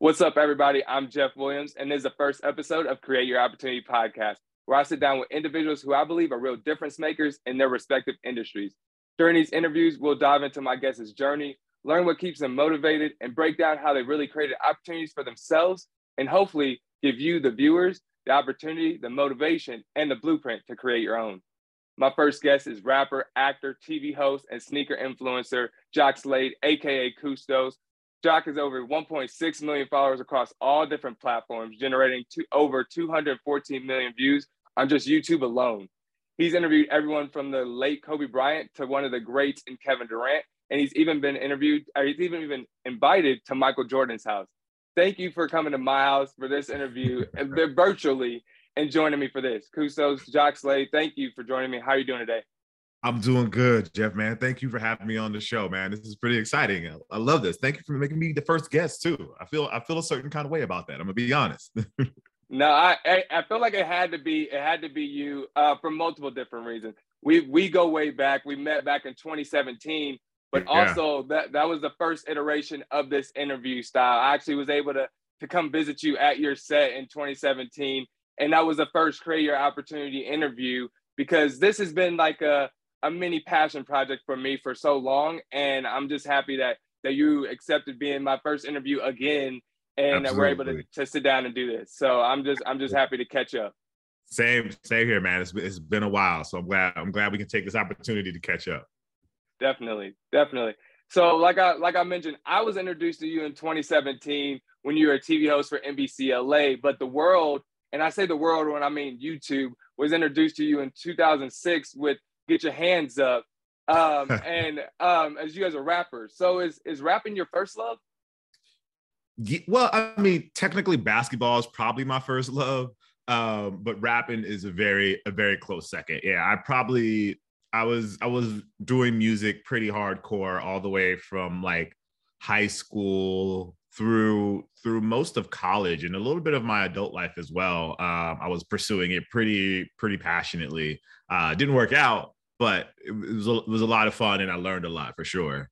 What's up, everybody? I'm Jeff Williams, and this is the first episode of Create Your Opportunity podcast, where I sit down with individuals who I believe are real difference makers in their respective industries. During these interviews, we'll dive into my guests' journey, learn what keeps them motivated, and break down how they really created opportunities for themselves, and hopefully give you, the viewers, the opportunity, the motivation, and the blueprint to create your own. My first guest is rapper, actor, TV host, and sneaker influencer Jacques Slade, aka Kustos. Jacques has over 1.6 million followers across all different platforms, generating two, over 214 million views on just YouTube alone. He's interviewed everyone from the late Kobe Bryant to one of the greats in Kevin Durant, and he's even been interviewed, or he's even been invited to Michael Jordan's house. Thank you for coming to my house for this interview, virtually, and joining me for this. Kustos, Jacques Slade, thank you for joining me. How are you doing today? I'm doing good, Jeff, man. Thank you for having me on the show, man. This is pretty exciting. I love this. Thank you for making me the first guest too. I feel I feel a certain kind of way about that. I'm gonna be honest. no, I, I feel like it had to be it had to be you uh, for multiple different reasons. We we go way back. We met back in 2017, but yeah. also that that was the first iteration of this interview style. I actually was able to to come visit you at your set in 2017, and that was the first create your opportunity interview because this has been like a a mini passion project for me for so long, and I'm just happy that that you accepted being my first interview again, and Absolutely. that we're able to, to sit down and do this. So I'm just I'm just happy to catch up. Same same here, man. It's, it's been a while, so I'm glad I'm glad we can take this opportunity to catch up. Definitely, definitely. So like I like I mentioned, I was introduced to you in 2017 when you were a TV host for NBC LA, but the world, and I say the world when I mean YouTube, was introduced to you in 2006 with get your hands up. Um, and um, as you guys are rappers, so is is rapping your first love? Yeah, well, I mean, technically, basketball is probably my first love, um, but rapping is a very a very close second. Yeah, I probably I was I was doing music pretty hardcore all the way from like high school through through most of college and a little bit of my adult life as well. Um, I was pursuing it pretty pretty passionately. Uh, didn't work out, but it was a, it was a lot of fun and I learned a lot for sure.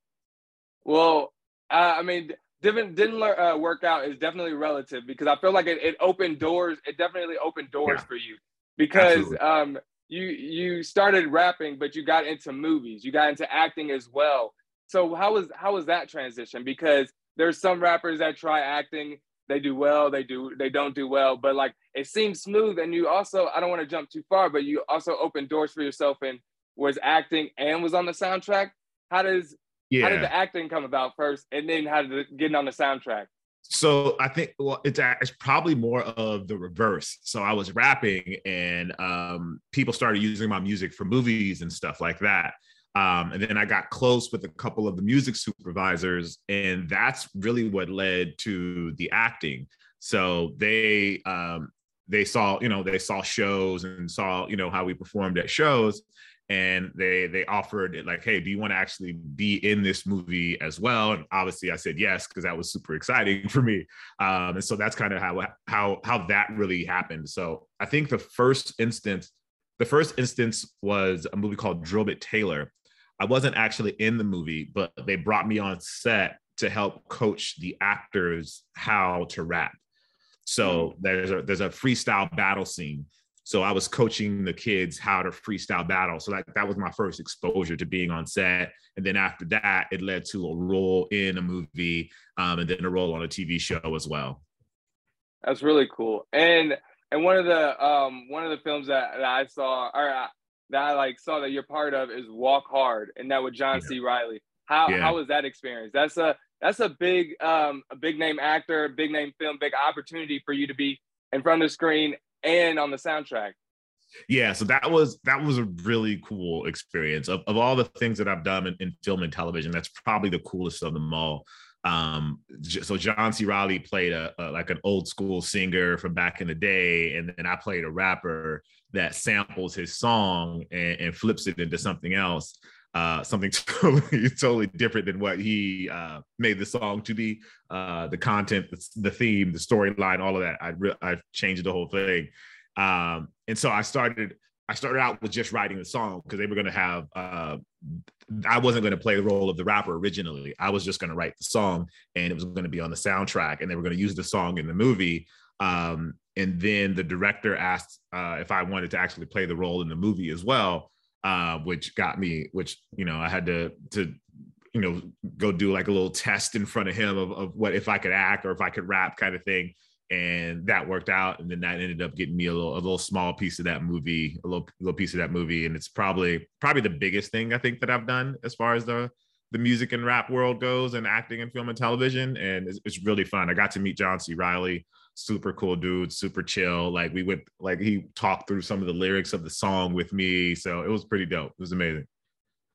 Well, uh, I mean, didn't didn't uh, work out is definitely relative because I feel like it, it opened doors. It definitely opened doors yeah. for you because um, you you started rapping, but you got into movies, you got into acting as well. So how was how was that transition? Because there's some rappers that try acting, they do well, they do they don't do well, but like it seems smooth. And you also I don't want to jump too far, but you also open doors for yourself in was acting and was on the soundtrack. How does yeah. how did the acting come about first, and then how did it get on the soundtrack? So I think well, it's, it's probably more of the reverse. So I was rapping, and um, people started using my music for movies and stuff like that. Um, and then I got close with a couple of the music supervisors, and that's really what led to the acting. So they um, they saw, you know, they saw shows and saw, you know, how we performed at shows, and they they offered it like hey do you want to actually be in this movie as well? And obviously i said yes because that was super exciting for me. Um, and so that's kind of how how how that really happened. So i think the first instance the first instance was a movie called drillbit taylor. I wasn't actually in the movie but they brought me on set to help coach the actors how to rap. So hmm. there's a there's a freestyle battle scene so I was coaching the kids how to freestyle battle. So that, that was my first exposure to being on set. And then after that, it led to a role in a movie um, and then a role on a TV show as well. That's really cool. And and one of the um, one of the films that, that I saw or uh, that I like saw that you're part of is Walk Hard, and that with John yeah. C. Reilly. How yeah. how was that experience? That's a that's a big um, a big name actor, big name film, big opportunity for you to be in front of the screen and on the soundtrack. Yeah, so that was that was a really cool experience. Of, of all the things that I've done in, in film and television, that's probably the coolest of them all. Um, so John C. Reilly played a, a, like an old school singer from back in the day, and then I played a rapper that samples his song and, and flips it into something else. Uh, something totally totally different than what he uh, made the song to be. Uh, the content, the, the theme, the storyline, all of that. I re- I changed the whole thing, um, and so I started. I started out with just writing the song because they were going to have uh, I wasn't going to play the role of the rapper originally. I was just going to write the song and it was going to be on the soundtrack and they were going to use the song in the movie. Um, and then the director asked uh, if I wanted to actually play the role in the movie as well, uh, which got me, which, you know, I had to, to, you know, go do like a little test in front of him of, of what if I could act or if I could rap kind of thing. And that worked out and then that ended up getting me a little a little small piece of that movie a little little piece of that movie. And it's probably probably the biggest thing i think that i've done as far as the the music and rap world goes and acting and film and television and it's, it's really fun i got to meet john c Reilly, super cool dude super chill like we went like he talked through some of the lyrics of the song with me so it was pretty dope it was amazing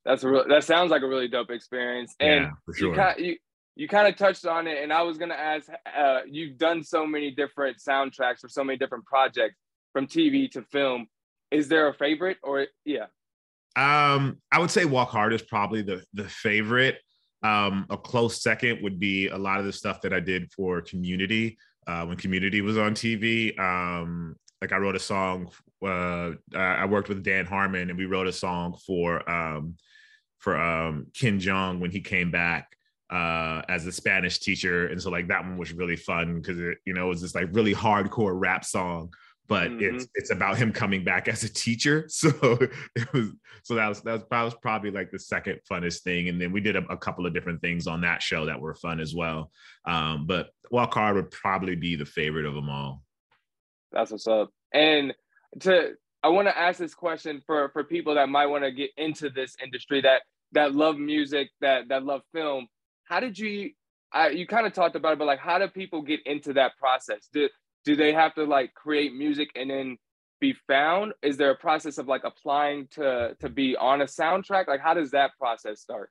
that's a real, that sounds like a really dope experience and yeah, for sure. you, you, you kind of touched on it, and I was gonna ask. Uh, you've done so many different soundtracks for so many different projects, from TV to film. Is there a favorite, or yeah? Um, I would say Walk Hard is probably the the favorite. Um, a close second would be a lot of the stuff that I did for Community uh, when Community was on TV. Um, like I wrote a song. Uh, I worked with Dan Harmon, and we wrote a song for um, for um, Ken Jeong when he came back uh, as a Spanish teacher, and so like that one was really fun because it you know it was this like really hardcore rap song, but mm-hmm. it's it's about him coming back as a teacher. So it was so that was that was, that was probably like the second funnest thing, and then we did a, a, couple of different things on that show that were fun as well. Um, but Walk Hard would probably be the favorite of them all. That's what's up. And to I want to ask this question for for people that might want to get into this industry that that love music, that that love film how did you I, you kind of talked about it, but like how do people get into that process? Do do they have to like create music and then be found? Is there a process of like applying to to be on a soundtrack? Like how does that process start?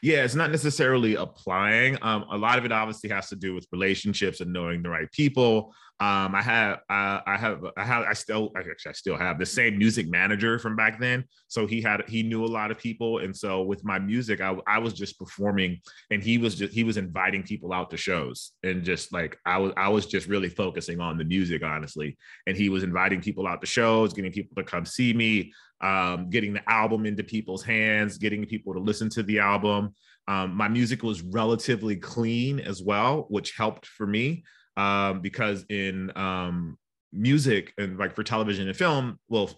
Yeah, it's not necessarily applying. Um, a lot of it obviously has to do with relationships and knowing the right people. Um, I have, uh, I have, I have, I still, actually, I still have the same music manager from back then. So he had, he knew a lot of people, and so with my music, I, I was just performing, and he was just, he was inviting people out to shows, and just like I was, I was just really focusing on the music, honestly. And he was inviting people out to shows, getting people to come see me, um, getting the album into people's hands, getting people to listen to the album. Um, my music was relatively clean as well, which helped for me um, because in um, music and like for television and film, well,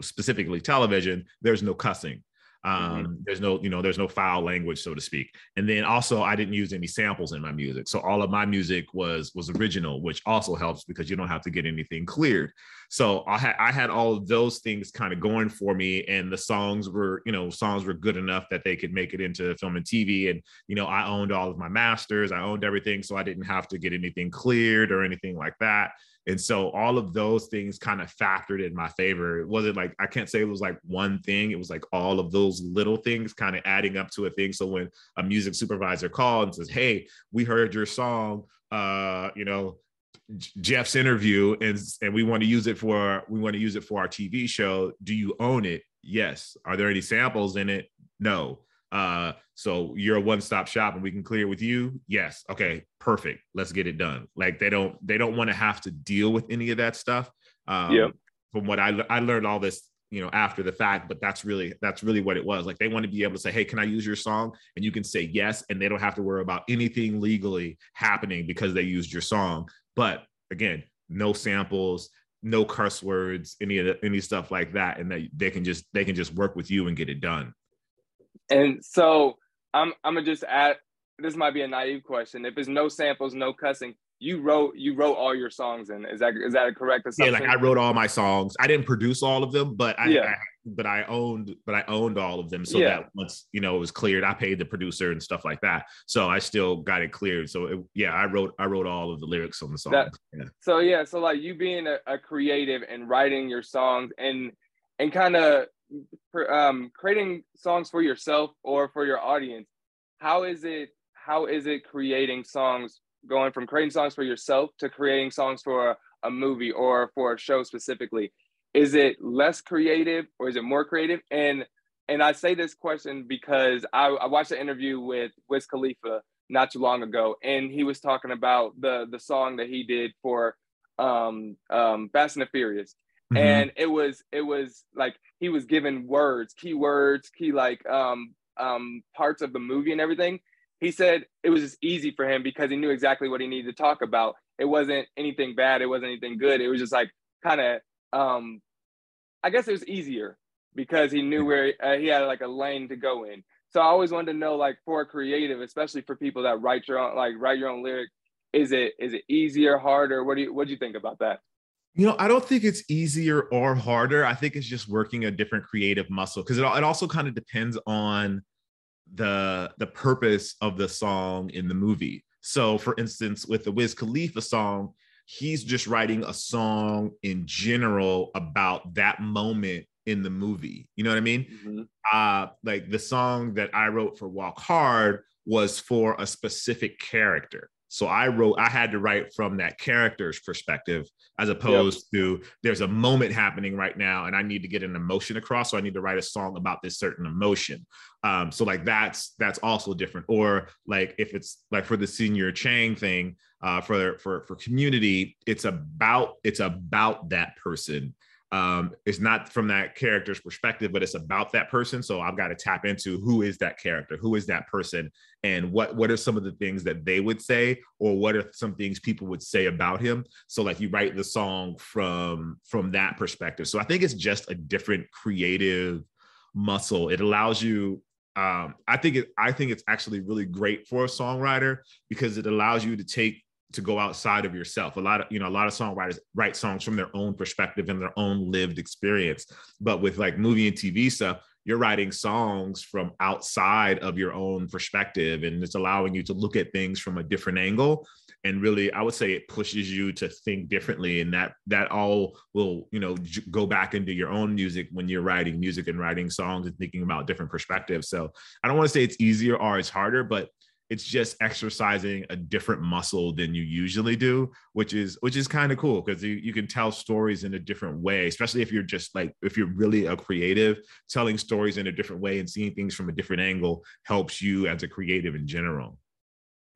specifically television, there's no cussing. Mm-hmm. Um, mm-hmm. There's no, you know, there's no foul language, so to speak. And then also, I didn't use any samples in my music, so all of my music was was original, which also helps because you don't have to get anything cleared. So I had I had all of those things kind of going for me, and the songs were, you know, songs were good enough that they could make it into film and TV. And you know, I owned all of my masters, I owned everything, so I didn't have to get anything cleared or anything like that. And so all of those things kind of factored in my favor. It wasn't like I can't say it was like one thing. It was like all of those little things kind of adding up to a thing. So when a music supervisor called and says, "Hey, we heard your song, uh, you know, Jeff's interview, and and we want to use it for we want to use it for our TV show. Do you own it? Yes. Are there any samples in it? No. Uh, so you're a one-stop shop and we can clear with you. Yes. Okay. Perfect. Let's get it done. Like they don't they don't want to have to deal with any of that stuff. Um, yeah. From what I I learned all this you know after the fact but that's really that's really what it was like they want to be able to say hey can i use your song and you can say yes and they don't have to worry about anything legally happening because they used your song but again no samples no curse words any of the, any stuff like that and that they can just they can just work with you and get it done and so I'm I'm gonna just add. This might be a naive question. If it's no samples, no cussing, you wrote you wrote all your songs in. Is that is that a correct assumption? Yeah, like I wrote all my songs. I didn't produce all of them, but I, yeah. I but I owned but I owned all of them. So yeah. that once you know it was cleared, I paid the producer and stuff like that. So I still got it cleared. So it, yeah, I wrote I wrote all of the lyrics on the song. That, yeah. So yeah, so like you being a, a creative and writing your songs and and kind of um, creating songs for yourself or for your audience, how is it? How is it creating songs going from creating songs for yourself to creating songs for a movie or for a show specifically? Is it less creative or is it more creative? And and I say this question because I, I watched an interview with Wiz Khalifa not too long ago, and he was talking about the the song that he did for um, um, Fast and the Furious, mm-hmm. and it was it was like he was given words, key words, key like um um parts of the movie and everything. He said it was just easy for him because he knew exactly what he needed to talk about. It wasn't anything bad. It wasn't anything good. It was just like kind of um I guess it was easier because he knew where uh, he had like a lane to go in. So I always wanted to know, like, for a creative, especially for people that write your own, like, write your own lyric, is it is it easier, harder? What do you what do you think about that? You know, I don't think it's easier or harder. I think it's just working a different creative muscle because it, it also kind of depends on the the purpose of the song in the movie. So, for instance, with the Wiz Khalifa song, he's just writing a song in general about that moment in the movie. You know what I mean? Mm-hmm. Uh, like the song that I wrote for Walk Hard was for a specific character. So I wrote, I had to write from that character's perspective as opposed yep. to there's a moment happening right now and I need to get an emotion across. So I need to write a song about this certain emotion. Um, so like that's that's also different. Or like if it's like for the Señor Chang thing, uh, for for for community, it's about it's about that person um, it's not from that character's perspective, but it's about that person. So I've got to tap into who is that character, who is that person, and what what are some of the things that they would say, or what are some things people would say about him. So like you write the song from from that perspective. So I think it's just a different creative muscle. It allows you. Um, I think it. I think it's actually really great for a songwriter because it allows you to take to go outside of yourself. A lot of, you know, a lot of songwriters write songs from their own perspective and their own lived experience. But with like movie and TV stuff, you're writing songs from outside of your own perspective and it's allowing you to look at things from a different angle. And really i would say it pushes you to think differently and that that all will you know go back into your own music when you're writing music and writing songs and thinking about different perspectives. So i don't want to say it's easier or it's harder but it's just exercising a different muscle than you usually do which is which is kind of cool because you, you can tell stories in a different way especially if you're just like if you're really a creative telling stories in a different way and seeing things from a different angle helps you as a creative in general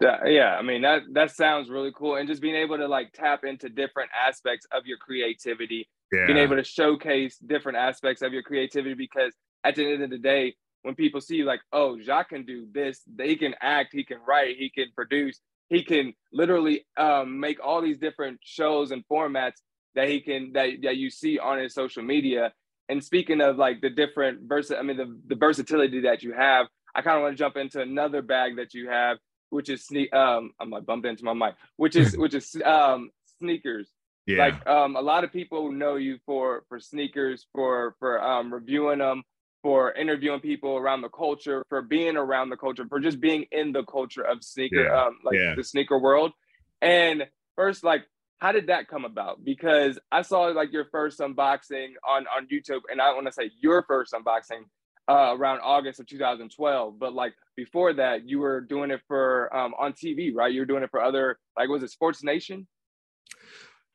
yeah, yeah i mean that that sounds really cool and just being able to like tap into different aspects of your creativity yeah. being able to showcase different aspects of your creativity because at the end of the day when people see like, oh, Jacques can do this, he can act, he can write, he can produce, he can literally um, make all these different shows and formats that he can that that you see on his social media. And speaking of like the different versa, I mean the, the versatility that you have, I kind of want to jump into another bag that you have, which is sneak. Um, I'm like bumped into my mic, which is which is um sneakers. Yeah. Like um, a lot of people know you for for sneakers, for for um, reviewing them, for interviewing people around the culture, for being around the culture, for just being in the culture of sneaker, yeah. um, like yeah. the sneaker world. And first, like, how did that come about? Because I saw like your first unboxing on on YouTube, and I want to say your first unboxing uh, around August of 2012. But like before that, you were doing it for um, on TV, right? You were doing it for other like was it Sports Nation?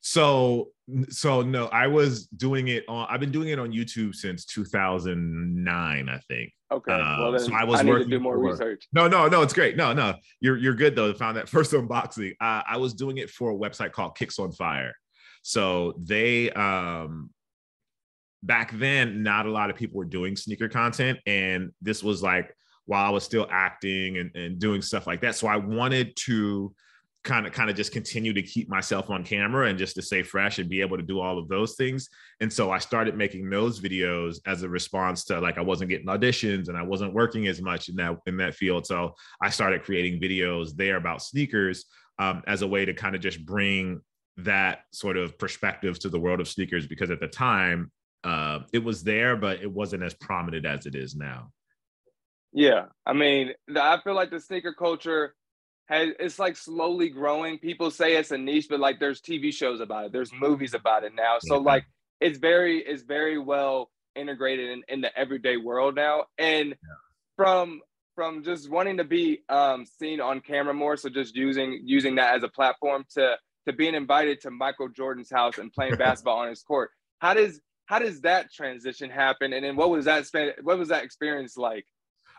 So so no, I was doing it on. I've been doing it on YouTube since 2009, I think. Okay. Uh, well, so I was I working do more for, research. No, no, no. It's great. No, no. You're you're good though. Found that first unboxing. Uh, I was doing it for a website called Kicks on Fire. So they um back then, not a lot of people were doing sneaker content, and this was like while I was still acting and, and doing stuff like that. So I wanted to kind of kind of just continue to keep myself on camera and just to stay fresh and be able to do all of those things. And so i started making those videos as a response to like i wasn't getting auditions and i wasn't working as much in that in that field. So i started creating videos there about sneakers um, as a way to kind of just bring that sort of perspective to the world of sneakers because at the time uh, it was there but it wasn't as prominent as it is now. Yeah. I mean i feel like the sneaker culture has it's like slowly growing. People say it's a niche, but like there's TV shows about it, there's movies about it now. So yeah. like it's very it's very well integrated in, in the everyday world now. And yeah. from from just wanting to be um, seen on camera more, so just using using that as a platform to to being invited to Michael Jordan's house and playing basketball on his court. How does how does that transition happen? And then what was that what was that experience like?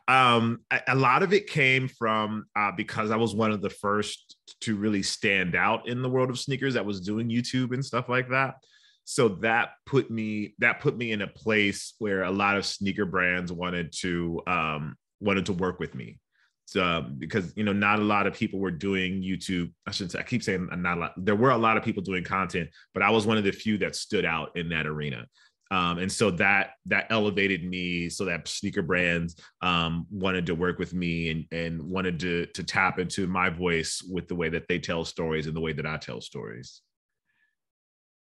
Um, a, a, lot of it came from uh, because I was one of the first to really stand out in the world of sneakers that was doing YouTube and stuff like that. so that put me that put me in a place where a lot of sneaker brands wanted to um wanted to work with me. So, because you know not a lot of people were doing youtube. I shouldn't say i keep saying not a lot there were a lot of people doing content but i was one of the few that stood out in that arena um, and so that that elevated me so that sneaker brands um, wanted to work with me and and wanted to to tap into my voice with the way that they tell stories and the way that i tell stories.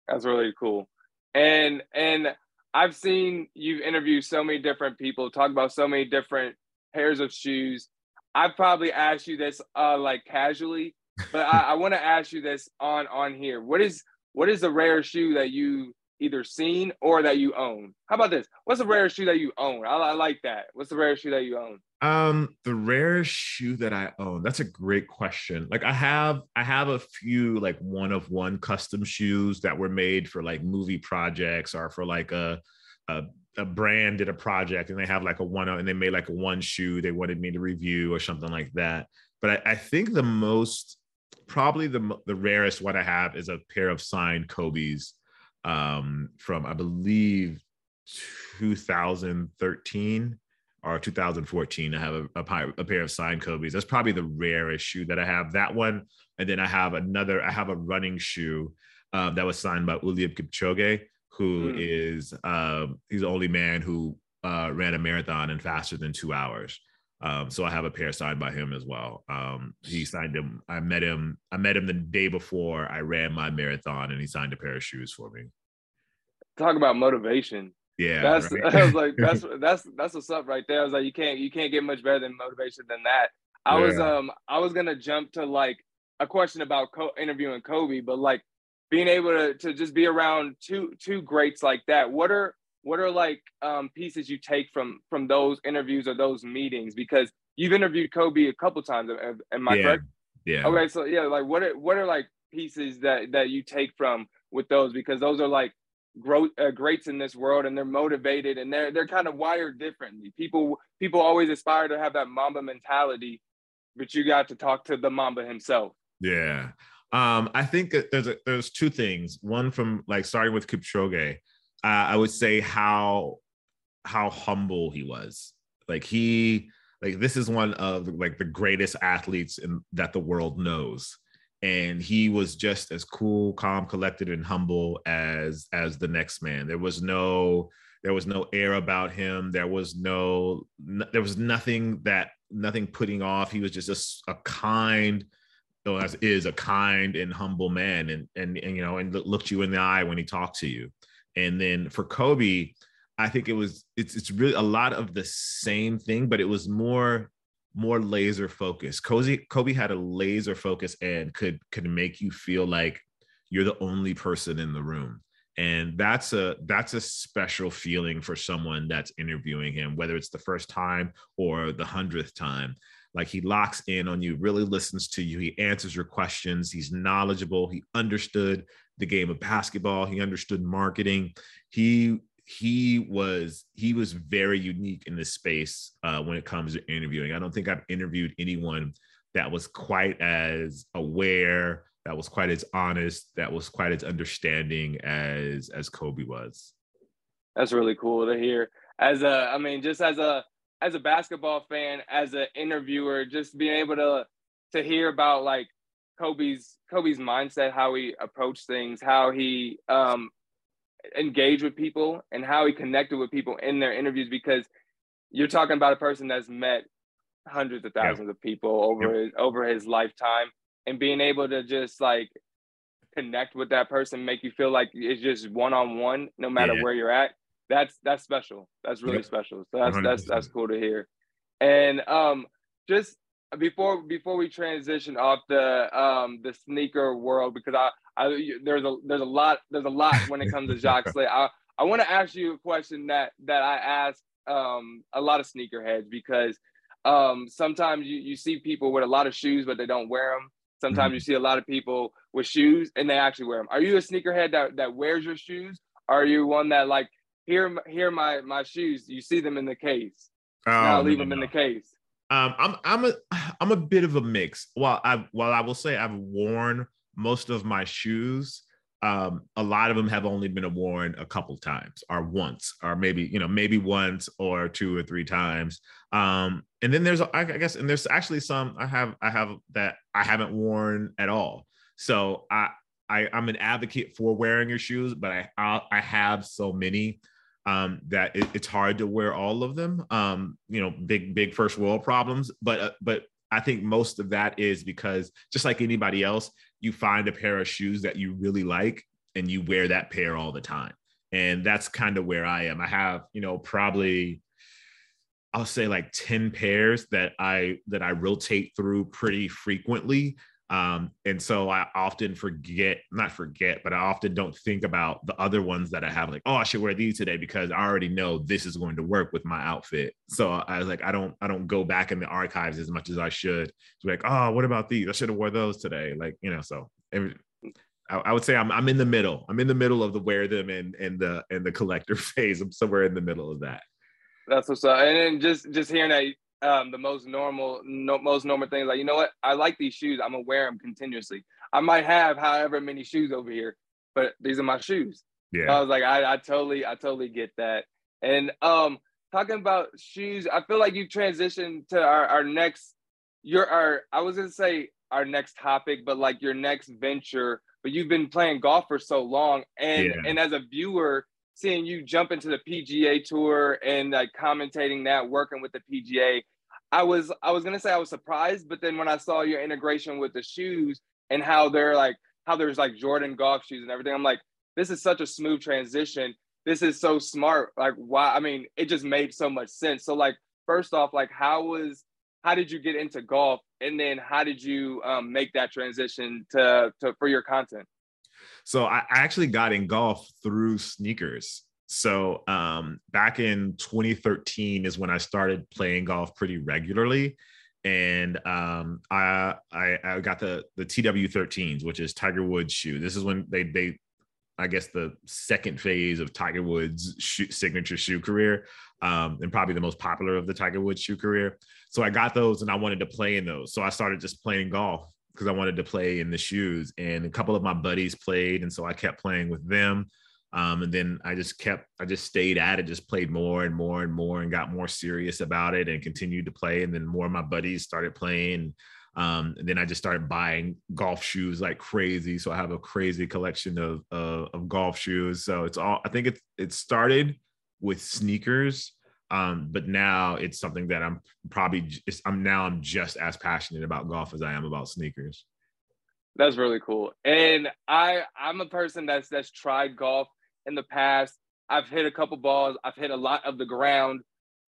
That's really cool. And and i've seen you've interviewed so many different people talk about so many different pairs of shoes. I've probably asked you this uh like casually, but I, I want to ask you this on on here. What is what is the rare shoe that you either seen or that you own? How about this? What's the rare shoe that you own? I, I like that. What's the rarest shoe that you own? Um, the rarest shoe that I own. That's a great question. Like I have, I have a few like one of one custom shoes that were made for like movie projects or for like a a a brand did a project and they have like a one and they made like a one shoe they wanted me to review or something like that. But I, I think the most probably the the rarest one I have is a pair of signed Kobe's um, from I believe 2013 or 2014. I have a, a, a, pair of signed Kobe's. That's probably the rarest shoe that I have. That one, and then I have another. I have a running shoe uh, that was signed by Eliud Kipchoge who mm. is uh, he's the only man who uh, ran a marathon in faster than two hours. Um, so I have a pair signed by him as well. Um, he signed him. I met him. I met him the day before I ran my marathon, and he signed a pair of shoes for me. Talk about motivation. Yeah, that's. Right? I was like, that's that's that's what's up right there. I was like, you can't you can't get much better than motivation than that. I yeah. was um I was gonna jump to like a question about co- interviewing Kobe, but like being able to, to just be around two two greats like that what are what are like um, pieces you take from from those interviews or those meetings? Because you've interviewed kobe a couple times am i yeah. correct? Yeah. Okay so yeah like what are what are like pieces that that you take from with those? Because those are like growth uh, greats in this world and they're motivated and they're they're kind of wired differently. People people always aspire to have that mamba mentality but you got to talk to the mamba himself. Yeah. Um, I think there's a, there's two things. One from like starting with Kipchoge, uh, I would say how how humble he was. Like he like this is one of like the greatest athletes in, that the world knows, and he was just as cool, calm, collected, and humble as as the next man. There was no there was no air about him. There was no there was nothing that nothing putting off. He was just a, a kind as is a kind and humble man and, and and you know and looked you in the eye when he talked to you and then for kobe i think it was it's it's really a lot of the same thing but it was more more laser focused kobe kobe had a laser focus and could could make you feel like you're the only person in the room and that's a that's a special feeling for someone that's interviewing him whether it's the first time or the hundredth time like he locks in on you, really listens to you. He answers your questions. He's knowledgeable. He understood the game of basketball. He understood marketing. He he was he was very unique in this space uh, when it comes to interviewing. I don't think I've interviewed anyone that was quite as aware, that was quite as honest, that was quite as understanding as as Kobe was. That's really cool to hear. As a, I mean, just as a as a basketball fan, as an interviewer, just being able to to hear about like Kobe's Kobe's mindset, how he approached things, how he um, engaged with people, and how he connected with people in their interviews. Because you're talking about a person that's met hundreds of thousands of people over his, over his lifetime, and being able to just like connect with that person, make you feel like it's just one on one, no matter yeah. where you're at that's that's special. That's really yep. special. So that's 100%. that's that's cool to hear. And um, just before before we transition off the um the sneaker world, because I I there's a there's a lot there's a lot when it comes to Jacques Slade. I I want to ask you a question that that I ask um a lot of sneakerheads because um sometimes you you see people with a lot of shoes but they don't wear them. Sometimes mm-hmm. you see a lot of people with shoes and they actually wear them. Are you a sneakerhead that that wears your shoes? Are you one that like here here my my shoes you see them in the case oh, now leave no, them no. in the case um i'm i'm a i'm a bit of a mix. While i while i will say i've worn most of my shoes um, a lot of them have only been worn a couple times or once or maybe you know maybe once or two or three times. Um, and then there's i guess and there's actually some i have i have that i haven't worn at all. So i, I i'm an advocate for wearing your shoes but i i, I have so many um, that it, it's hard to wear all of them um, you know big big first world problems but uh, but I think most of that is because just like anybody else, you find a pair of shoes that you really like and you wear that pair all the time. And that's kind of where I am. I have, you know, probably I'll say like 10 pairs that I that I rotate through pretty frequently um, and so I often forget, not forget, but I often don't think about the other ones that I have, like, oh, I should wear these today because I already know this is going to work with my outfit. So I was like, I don't, I don't go back in the archives as much as I should. Like, oh, what about these? I should have wore those today. Like, you know, so I, I would say I'm, I'm in the middle. I'm in the middle of the wear them and and the and the collector phase. I'm somewhere in the middle of that. That's what's up. And then just just hearing that um, the most normal, no, most normal things. Like, you know what? I like these shoes. I'm gonna wear them continuously. I might have however many shoes over here, but these are my shoes. Yeah. I was like, I, I totally, I totally get that. And um, talking about shoes, I feel like you transitioned to our, our next, your our I was gonna say our next topic, but like your next venture. But you've been playing golf for so long, and yeah. and as a viewer, seeing you jump into the PGA tour and like commentating that, working with the PGA, I was I was gonna say I was surprised, but then when I saw your integration with the shoes and how they're like how there's like Jordan golf shoes and everything, I'm like, this is such a smooth transition. This is so smart. Like, why? I mean, it just made so much sense. So, like, first off, like, how was how did you get into golf, and then how did you um, make that transition to to for your content? So I actually got in golf through sneakers. So um, back in 2013 is when I started playing golf pretty regularly, and um, I, I, I got the the TW13s, which is Tiger Woods shoe. This is when they they I guess the second phase of Tiger Woods' shoe, signature shoe career, um, and probably the most popular of the Tiger Woods shoe career. So I got those, and I wanted to play in those. So I started just playing golf because I wanted to play in the shoes. And a couple of my buddies played, and so I kept playing with them. Um, and then I just kept, I just stayed at it, just played more and more and more and got more serious about it and continued to play. And then more of my buddies started playing. Um, and then I just started buying golf shoes like crazy. So I have a crazy collection of, uh, of golf shoes. So it's all, I think it, it started with sneakers. Um, but now it's something that I'm probably, I'm now I'm just as passionate about golf as I am about sneakers. That's really cool. And I I'm a person that's that's tried golf in the past. I've hit a couple balls. I've hit a lot of the ground,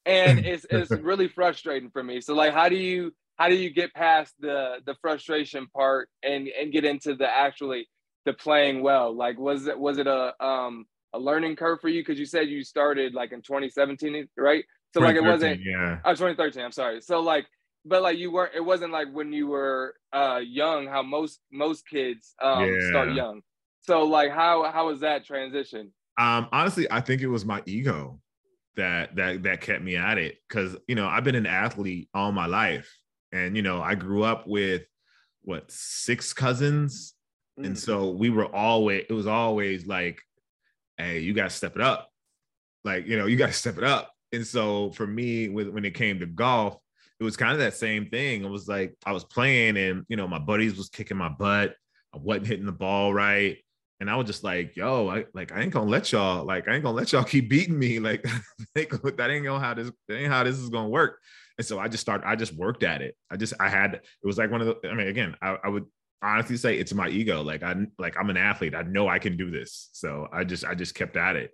and it's it's really frustrating for me. So like, how do you how do you get past the the frustration part and and get into the actually the playing well? Like, was it was it a um a learning curve for you? Because you said you started like in 2017, right? So like it wasn't yeah. Oh, 2013. I'm sorry. So like, but like you weren't. It wasn't like when you were uh young. How most most kids um yeah. start young. So like how how was that transition? Um honestly, I think it was my ego that that that kept me at it cuz you know, I've been an athlete all my life and you know, I grew up with what, six cousins mm. and so we were always it was always like hey, you got to step it up. Like, you know, you got to step it up. And so for me with when it came to golf, it was kind of that same thing. It was like I was playing and you know, my buddies was kicking my butt. I wasn't hitting the ball right and I was just like, yo, I like I ain't gonna let y'all like I ain't gonna let y'all keep beating me. Like that ain't gonna how this that ain't how this is gonna work. And so I just started, I just worked at it. I just I had it was like one of the I mean, again, I, I would honestly say it's my ego. Like I like I'm an athlete. I know I can do this. So I just I just kept at it.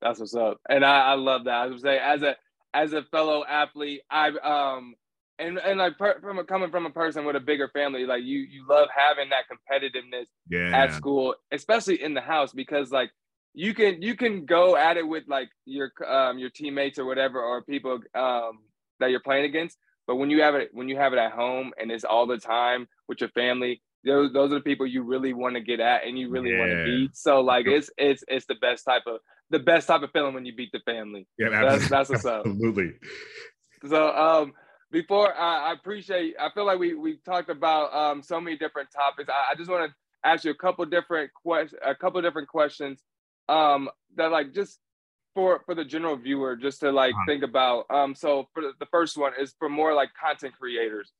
That's what's up. And I, I love that. I was say as a as a fellow athlete, I um and and like per, from a, coming from a person with a bigger family, like you you love having that competitiveness yeah. at school, especially in the house, because like you can you can go at it with like your um your teammates or whatever or people um that you're playing against, but when you have it when you have it at home and it's all the time with your family, those those are the people you really want to get at and you really yeah. want to beat. So like it's it's it's the best type of the best type of feeling when you beat the family. Yeah, that's that's what's up. Absolutely. So um before I, I, appreciate I feel like we we talked about um, so many different topics. I, I just want to ask you a couple different questions, a couple different questions um, that like just for for the general viewer, just to like uh-huh. think about. Um, so for the, the first one is for more like content creators.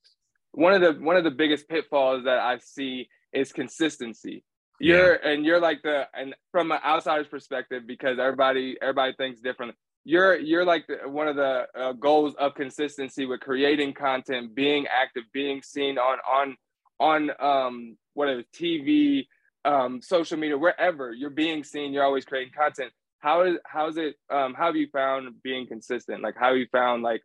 One of the one of the biggest pitfalls that I see is consistency. You're yeah. and you're like the and from an outsider's perspective because everybody everybody thinks differently. You're you're like the, one of the uh, goals of consistency with creating content, being active, being seen on on on um whatever TV, um, social media, wherever you're being seen, you're always creating content. How is how's it? Um, how have you found being consistent? Like how have you found like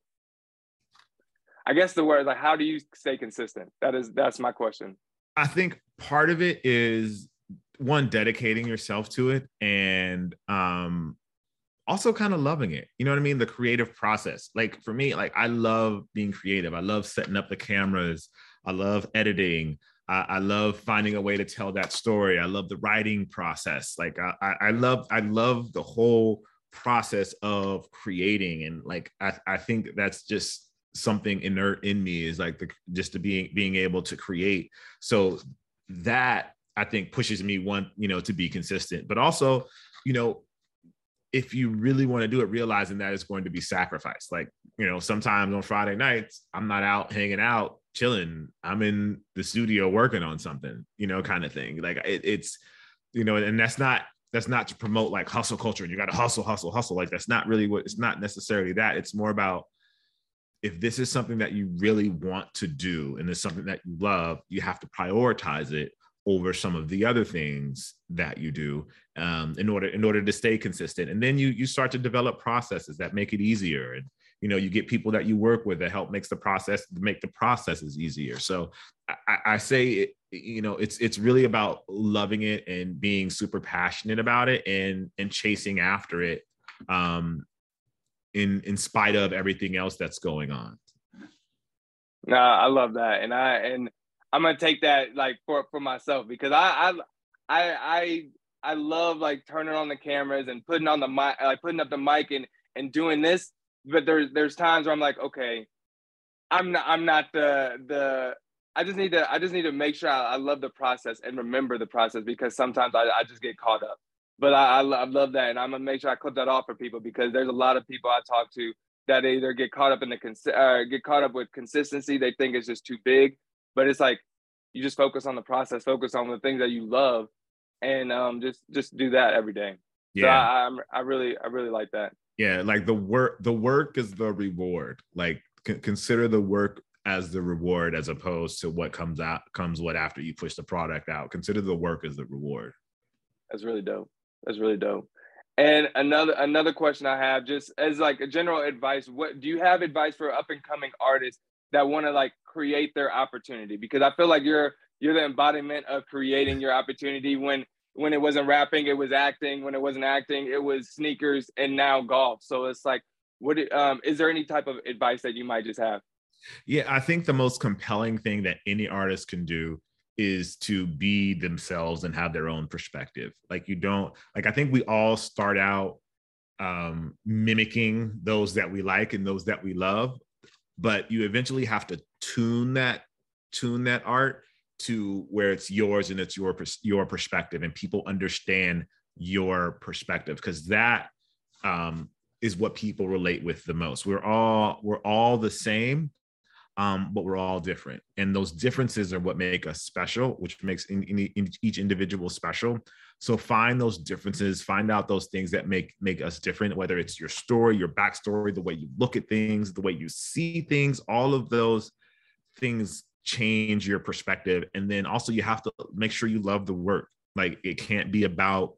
I guess the word like how do you stay consistent? That is that's my question. I think part of it is one dedicating yourself to it and um also kind of loving it. You know what I mean? The creative process. Like for me, like I love being creative. I love setting up the cameras. I love editing. I, I love finding a way to tell that story. I love the writing process. Like I, I love, I love the whole process of creating. And like I, I think that's just something inert in me is like the just to being being able to create. So that I think pushes me one, you know, to be consistent, but also, you know, if you really want to do it, realizing that it's going to be sacrificed. Like, you know, sometimes on Friday nights, I'm not out hanging out, chilling. I'm in the studio working on something, you know, kind of thing. Like it, it's, you know, and that's not that's not to promote like hustle culture and you got to hustle, hustle, hustle. Like that's not really what it's not necessarily that. It's more about if this is something that you really want to do and it's something that you love, you have to prioritize it over some of the other things that you do um, in order in order to stay consistent. And then you you start to develop processes that make it easier. And you know you get people that you work with that help makes the process make the processes easier. So i, I say it, you know it's it's really about loving it and being super passionate about it and and chasing after it um in in spite of everything else that's going on. No i love that. And i and I'm gonna take that like for for myself because I I I I, I love like turning on the cameras and putting on the mic, like putting up the mic and and doing this. But there's there's times where I'm like, okay, I'm not I'm not the the I just need to I just need to make sure I, I love the process and remember the process because sometimes I, I just get caught up. But I, I, I love that and I'm gonna make sure I clip that off for people because there's a lot of people I talk to that either get caught up in the uh, get caught up with consistency. They think it's just too big, but it's like you just focus on the process, focus on the things that you love, and um, just just do that every day. Yeah, so I, I'm, I really I really like that. Yeah, like the work the work is the reward. Like c- consider the work as the reward as opposed to what comes out comes what after you push the product out. Consider the work as the reward. That's really dope. That's really dope. And another another question I have, just as like a general advice, what do you have advice for up and coming artists that want to like create their opportunity? Because I feel like you're you're the embodiment of creating your opportunity. When when it wasn't rapping it was acting. When it wasn't acting it was sneakers and now golf. So it's like what um is there any type of advice that you might just have? Yeah i think the most compelling thing that any artist can do is to be themselves and have their own perspective. Like you don't like i think we all start out um mimicking those that we like and those that we love but you eventually have to tune that tune that art to where it's yours and it's your your perspective and people understand your perspective because that um, is what people relate with the most. We're all we're all the same um, but we're all different and those differences are what make us special which makes in, in, in each individual special so find those differences, find out those things that make make us different, whether it's your story, your backstory, the way you look at things, the way you see things, all of those things change your perspective. And then also you have to make sure you love the work. Like it can't be about,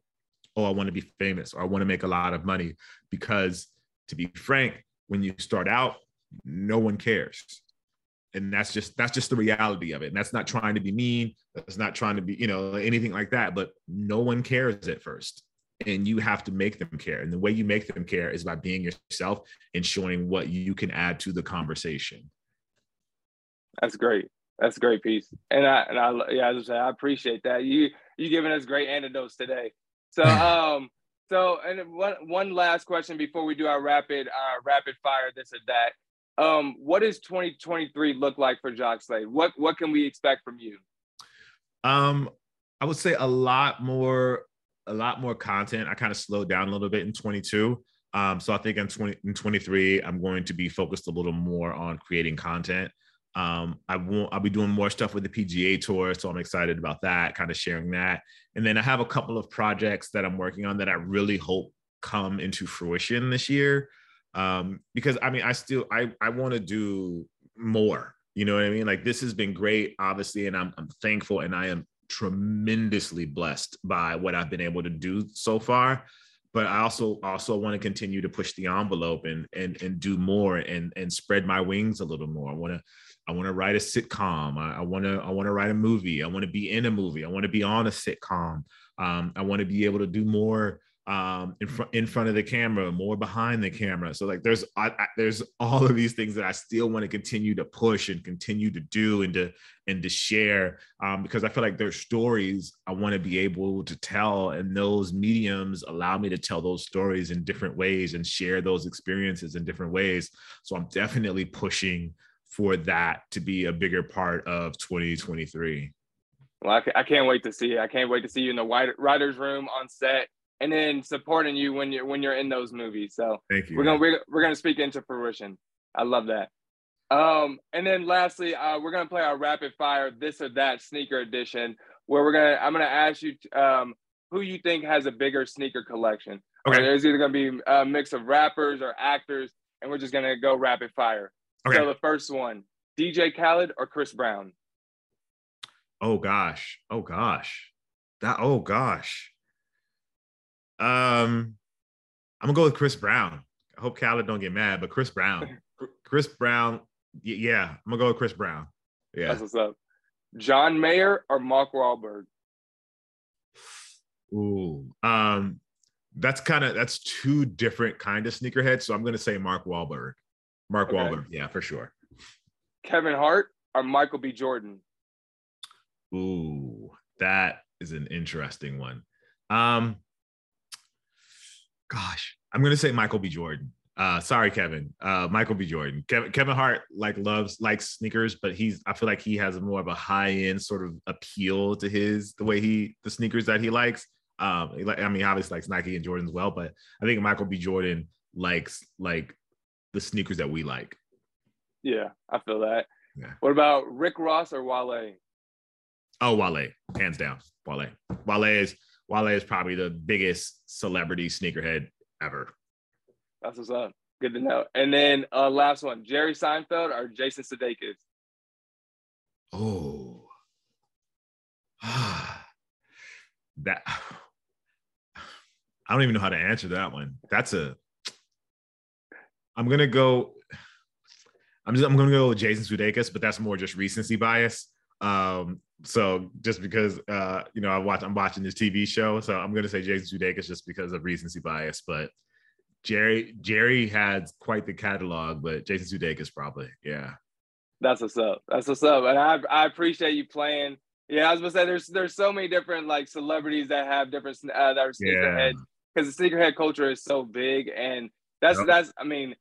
oh, I want to be famous or I want to make a lot of money. Because to be frank, when you start out, no one cares and that's just that's just the reality of it. And that's not trying to be mean. That's not trying to be you know anything like that. But no one cares at first. And you have to make them care. And the way you make them care is by being yourself and showing what you can add to the conversation. That's great. That's a great piece. And i and i yeah as i say i appreciate that. You you giving us great antidotes today. So um so and one one last question before we do our rapid uh rapid fire this or that um, what does 2023 look like for Jacques Slade? What what can we expect from you? Um, I would say a lot more, a lot more content. I kind of slowed down a little bit in 22. Um, so I think in 20 in 23, I'm going to be focused a little more on creating content. Um, I won't, I'll be doing more stuff with the PGA tour. So I'm excited about that, kind of sharing that. And then I have a couple of projects that I'm working on that I really hope come into fruition this year. Um, because I mean, I still, I, I want to do more, you know what I mean? Like this has been great, obviously, and I'm, I'm thankful and I am tremendously blessed by what I've been able to do so far but I also also want to continue to push the envelope and and and do more and and spread my wings a little more. I want to I want to write a sitcom. I want to I want to write a movie. I want to be in a movie. I want to be on a sitcom. Um, I want to be able to do more um, in front in front of the camera, more behind the camera. So like there's I, I, there's all of these things that I still want to continue to push and continue to do and to and to share um, because I feel like there's stories I want to be able to tell, and those mediums allow me to tell those stories in different ways and share those experiences in different ways. So I'm definitely pushing for that to be a bigger part of 2023. Well, I, can't wait to see it. I can't wait to see you in the writers' room on set and then supporting you when you're when you're in those movies. So thank you. We're gonna we're, we're gonna speak into fruition. I love that. Um, and then lastly, uh, we're gonna play our rapid fire this or that sneaker edition, where we're gonna I'm gonna ask you um, who you think has a bigger sneaker collection. Okay. there's either gonna be a mix of rappers or actors, and we're just gonna go rapid fire. Okay. So the first one, DJ Khaled or Chris Brown? Oh gosh. Oh gosh. That oh gosh. Um, I'm gonna go with Chris Brown. I hope Khaled don't get mad, but Chris Brown. Chris Brown, yeah, I'm gonna go with Chris Brown. Yeah. That's what's up. John Mayer or Mark Wahlberg? Ooh, um, that's kind of that's two different kind of sneakerheads. So I'm gonna say Mark Wahlberg. Mark okay. Wahlberg, yeah, for sure. Kevin Hart or Michael B. Jordan? Ooh, that is an interesting one. Um, gosh, I'm gonna say Michael B. Jordan. Uh, sorry, Kevin. Uh, Michael B. Jordan. Kevin, Kevin Hart like loves likes sneakers, but he's I feel like he has more of a high end sort of appeal to his the way he the sneakers that he likes. Um, I mean, obviously likes Nike and Jordan as well, but I think Michael B. Jordan likes like the sneakers that we like. Yeah, I feel that. Yeah. What about Rick Ross or Wale? Oh, Wale, hands down. Wale. Wale is Wale is probably the biggest celebrity sneakerhead ever. That's what's up. Good to know. And then uh, last one, Jerry Seinfeld or Jason Sudeikis? Oh, that I don't even know how to answer that one. That's a. I'm gonna go. I'm just I'm gonna go with Jason Sudeikis, but that's more just recency bias. Um, so just because uh, you know I watch I'm watching this TV show, so I'm gonna say Jason Sudeikis just because of recency bias. But Jerry Jerry had quite the catalog, but Jason Sudeikis probably, yeah. That's what's up. That's what's up, and I I appreciate you playing. Yeah, I was gonna say there's there's so many different like celebrities that have different uh, that are sneakerheads because the sneakerhead culture is so big, and that's yep. that's I mean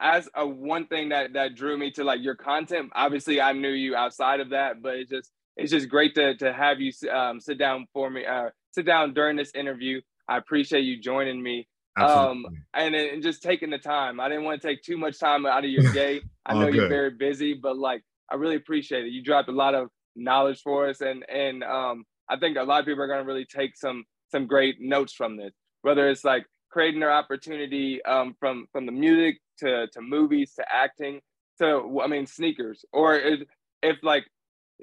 as a one thing that that drew me to like your content. Obviously, I knew you outside of that, but it's just it's just great to to have you um, sit down for me, uh, sit down during this interview. I appreciate you joining me. Um, and, and just taking the time. I didn't want to take too much time out of your day. I know you're very busy, but like I really appreciate it. You dropped a lot of knowledge for us, and and um, I think a lot of people are going to really take some some great notes from this. Whether it's like creating their opportunity um, from from the music to to movies to acting to I mean sneakers or if, if like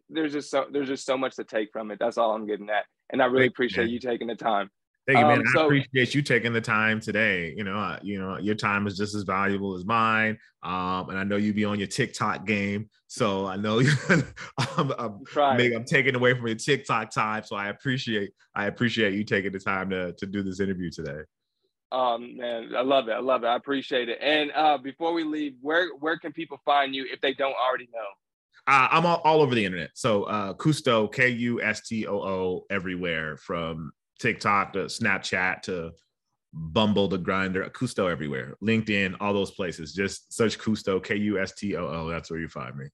there's just so there's just so much to take from it. That's all I'm getting at, and I really Thank appreciate you, you taking the time. Thank you, man. Um, so, I appreciate you taking the time today. You know, uh, you know, your time is just as valuable as mine. Um, and I know you be on your TikTok game, so I know I'm, I'm, I'm, taking away from your TikTok time. So I appreciate I appreciate you taking the time to to do this interview today. Um, man, I love it. I love it. I appreciate it. And uh, before we leave, where where can people find you if they don't already know? Uh, I'm all, all over the internet. So uh, Kustoo, K U S T O O, everywhere from TikTok to Snapchat to Bumble to Grindr, Kustoo everywhere. LinkedIn, all those places. Just search Kustoo, K U S T O O. That's where you find me.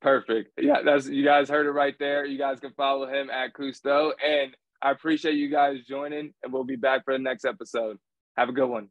Perfect. Yeah, that's you guys heard it right there. You guys can follow him at Kustoo. And I appreciate you guys joining, and we'll be back for the next episode. Have a good one.